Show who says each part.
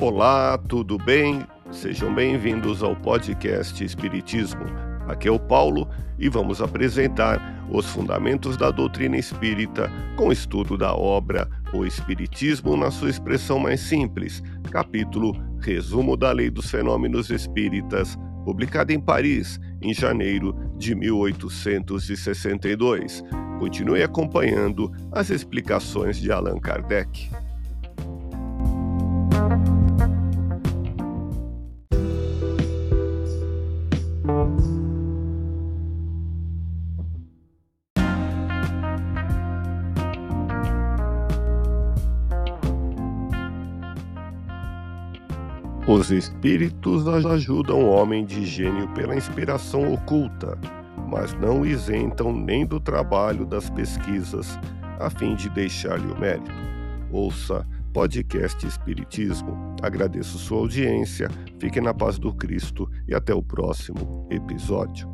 Speaker 1: Olá, tudo bem? Sejam bem-vindos ao podcast Espiritismo. Aqui é o Paulo e vamos apresentar os fundamentos da doutrina espírita com estudo da obra O Espiritismo na sua expressão mais simples, capítulo Resumo da Lei dos Fenômenos Espíritas, publicado em Paris em janeiro de 1862. Continue acompanhando as explicações de Allan Kardec. Os espíritos ajudam o homem de gênio pela inspiração oculta, mas não isentam nem do trabalho das pesquisas, a fim de deixar-lhe o mérito. Ouça podcast Espiritismo. Agradeço sua audiência, fique na paz do Cristo e até o próximo episódio.